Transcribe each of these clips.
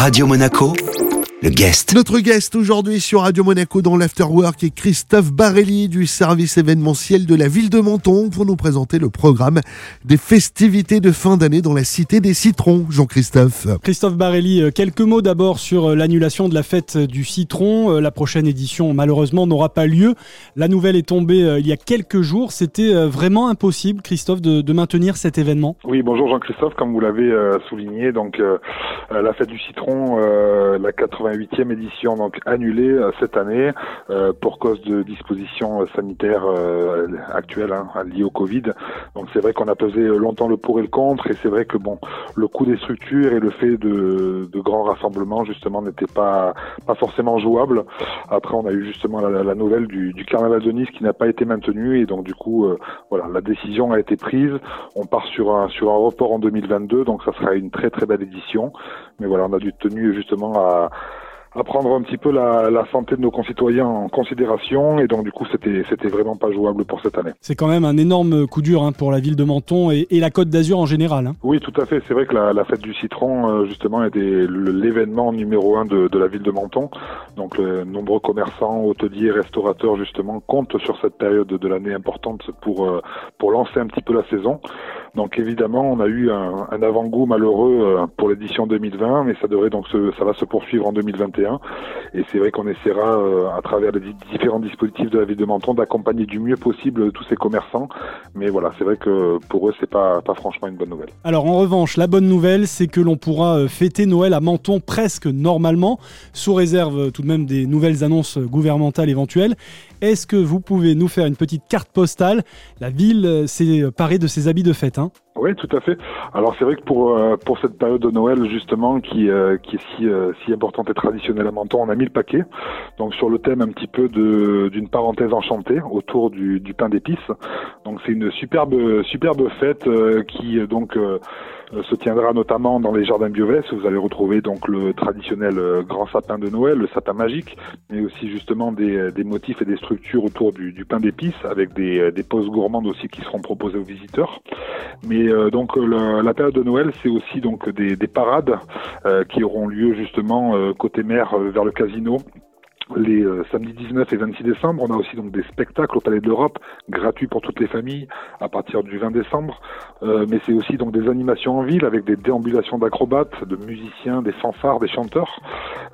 Radio Monaco, le guest. Notre guest aujourd'hui sur Radio Monaco dans l'Afterwork est Christophe Barelli du service événementiel de la ville de Menton pour nous présenter le programme des festivités de fin d'année dans la cité des citrons. Jean-Christophe. Christophe Barelli, euh, quelques mots d'abord sur euh, l'annulation de la fête du citron. Euh, la prochaine édition malheureusement n'aura pas lieu. La nouvelle est tombée il y a quelques jours. C'était vraiment impossible, Christophe, de, de, maintenir cet événement. Oui, bonjour Jean-Christophe, comme vous l'avez souligné, donc la fête du citron, la 80 8e édition donc annulée euh, cette année euh, pour cause de dispositions euh, sanitaires actuelles hein, liées au Covid. Donc c'est vrai qu'on a pesé longtemps le pour et le contre et c'est vrai que bon le coût des structures et le fait de, de grands rassemblements justement n'était pas pas forcément jouable. Après on a eu justement la, nouvelle du, du, carnaval de Nice qui n'a pas été maintenu et donc du coup voilà la décision a été prise. On part sur un sur un report en 2022 donc ça sera une très très belle édition. Mais voilà on a dû tenir justement à à prendre un petit peu la, la, santé de nos concitoyens en considération et donc du coup c'était c'était vraiment pas jouable pour cette année. C'est quand même un énorme coup dur hein, pour la ville de Menton et, et la Côte d'Azur en général. Hein. Oui tout à fait c'est vrai que la, la, fête du citron euh, justement était l'événement numéro un de, de, la ville de Menton donc le, nombreux commerçants hôteliers restaurateurs justement comptent sur cette période de l'année importante pour euh, pour lancer un petit peu la saison donc évidemment on a eu un, un avant-goût malheureux euh, pour l'édition 2020 mais ça devrait donc se, ça va se poursuivre en 2021 et c'est vrai qu'on essaiera, euh, à travers les différents dispositifs de la ville de Menton, d'accompagner du mieux possible tous ces commerçants. Mais voilà, c'est vrai que pour eux, c'est pas, pas franchement une bonne nouvelle. Alors en revanche, la bonne nouvelle, c'est que l'on pourra euh, fêter Noël à Menton presque normalement, sous réserve euh, tout de même des nouvelles annonces gouvernementales éventuelles. Est-ce que vous pouvez nous faire une petite carte postale? La ville s'est parée de ses habits de fête. Hein oui, tout à fait. Alors c'est vrai que pour euh, pour cette période de Noël justement qui euh, qui est si euh, si importante et traditionnelle à Menton, on a mis le paquet. Donc sur le thème un petit peu de d'une parenthèse enchantée autour du, du pain d'épices. Donc c'est une superbe superbe fête qui donc euh, se tiendra notamment dans les jardins Biovès. Vous allez retrouver donc le traditionnel euh, grand sapin de Noël, le sapin magique, mais aussi justement des, euh, motifs et des structures autour du, pain d'épices avec des, des pauses gourmandes aussi qui seront proposées aux visiteurs. Mais donc la, période de Noël, c'est aussi donc des parades qui auront lieu justement côté mer vers le casino les euh, samedis 19 et 26 décembre. On a aussi donc des spectacles au Palais de l'Europe, gratuits pour toutes les familles à partir du 20 décembre. Euh, mais c'est aussi donc des animations en ville avec des déambulations d'acrobates, de musiciens, des fanfares, des chanteurs,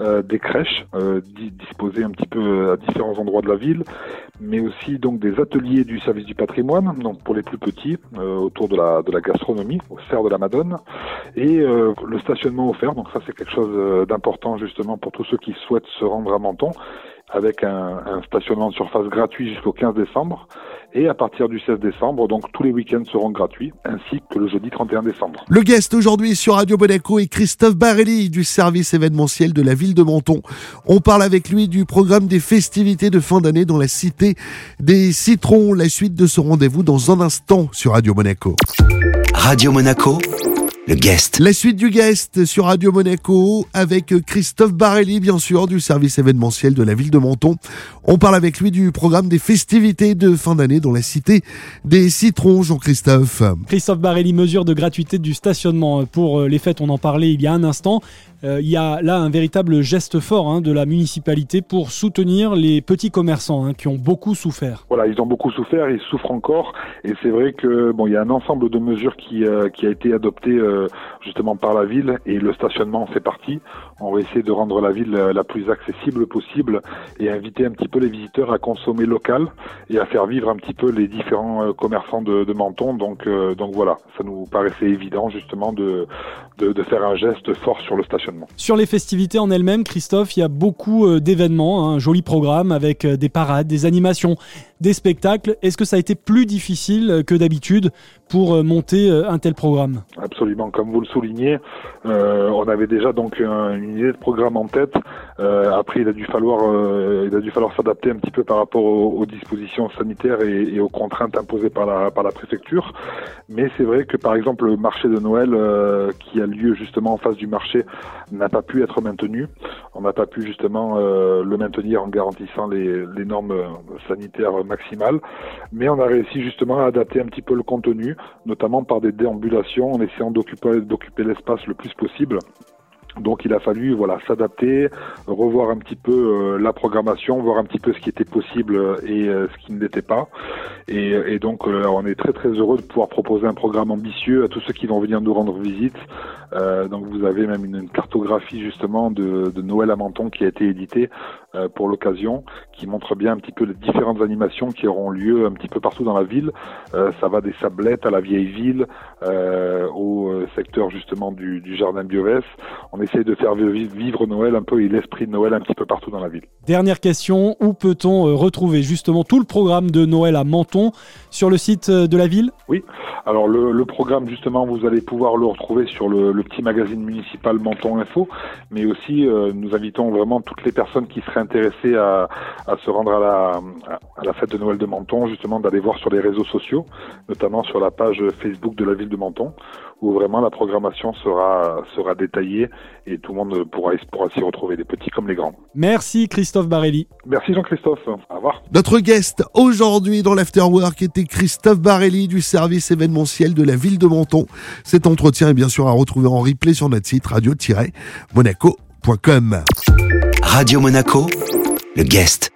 euh, des crèches euh, disposées un petit peu à différents endroits de la ville, mais aussi donc des ateliers du service du patrimoine, donc pour les plus petits, autour de la, de la gastronomie, au cerf de la Madone, et le stationnement offert. Donc ça c'est quelque chose d'important justement pour tous ceux qui souhaitent se rendre à Menton avec un, un, stationnement de surface gratuit jusqu'au 15 décembre. Et à partir du 16 décembre, donc tous les week-ends seront gratuits, ainsi que le jeudi 31 décembre. Le guest aujourd'hui sur Radio Monaco est Christophe Barelli du service événementiel de la ville de Menton. On parle avec lui du programme des festivités de fin d'année dans la cité des citrons. La suite de ce rendez-vous dans un instant sur Radio Monaco. Radio Monaco le guest. La suite du guest sur Radio Monaco avec Christophe Barelli, bien sûr, du service événementiel de la ville de Menton. On parle avec lui du programme des festivités de fin d'année dans la cité des citrons, Jean-Christophe. Christophe Barelli, mesure de gratuité du stationnement pour euh, les fêtes, on en parlait il y a un instant. Euh, il y a là un véritable geste fort hein, de la municipalité pour soutenir les petits commerçants hein, qui ont beaucoup souffert. Voilà, ils ont beaucoup souffert, ils souffrent encore, et c'est vrai que bon, il y a un ensemble de mesures qui, euh, a été adopté euh, justement par la ville, et le stationnement en fait partie. On va essayer de rendre la ville la plus accessible possible et inviter un petit peu les visiteurs à consommer local et à faire vivre un petit peu les différents commerçants de, Menton. Donc, donc voilà, ça nous paraissait évident justement de faire un geste fort sur le stationnement. Sur les festivités en elles-mêmes, Christophe, il y a beaucoup euh, d'événements, un joli programme avec euh, des parades, des animations, des spectacles. Est-ce que ça a été plus difficile que d'habitude pour euh, monter euh, un tel programme? Absolument, comme vous le soulignez, euh, on avait déjà donc une idée de programme en tête. Euh, après, il a dû falloir, il a dû falloir s'adapter un petit peu par rapport aux, dispositions sanitaires et, et, aux contraintes imposées par la par la préfecture. Mais c'est vrai que par exemple le marché de Noël qui a lieu justement en face du marché n'a pas pu être maintenu. On n'a pas pu justement le maintenir en garantissant les, les normes sanitaires maximale, mais on a réussi justement à adapter un petit peu le contenu, notamment par des déambulations, en essayant d'occuper l'espace le plus possible Donc il a fallu voilà s'adapter, revoir un petit peu euh, la programmation, voir un petit peu ce qui était possible et euh, ce qui ne l'était pas. Et, et donc euh, on est très très heureux de pouvoir proposer un programme ambitieux à tous ceux qui vont venir nous rendre visite. donc vous avez même une, cartographie justement de, de, Noël à Menton qui a été éditée pour l'occasion, qui montre bien un petit peu les différentes animations qui auront lieu un petit peu partout dans la ville. ça va des sablettes à la vieille ville, au secteur justement du, du jardin Biovès. On essaye de faire vivre Noël un peu et l'esprit de Noël un petit peu partout dans la ville. Dernière question, où peut-on euh, retrouver justement tout le programme de Noël à Menton sur le site euh, de la ville? Oui, alors le, programme justement vous allez pouvoir le retrouver sur le, petit magazine municipal Menton Info, mais aussi euh, nous invitons vraiment toutes les personnes qui seraient intéressées à, se rendre à la, à la fête de Noël de Menton, justement d'aller voir sur les réseaux sociaux, notamment sur la page Facebook de la ville de Menton, où vraiment la programmation sera, sera détaillée et tout le monde pourra, pourra s'y retrouver, les petits comme les grands. Merci Christophe Barelli. Merci Jean-Christophe. Au revoir. Notre guest aujourd'hui dans l'Afterwork était Christophe Barelli du service événementiel de la ville de Menton. Cet entretien est bien sûr à retrouver en replay sur notre site radio-monaco.com. Radio Monaco, le guest.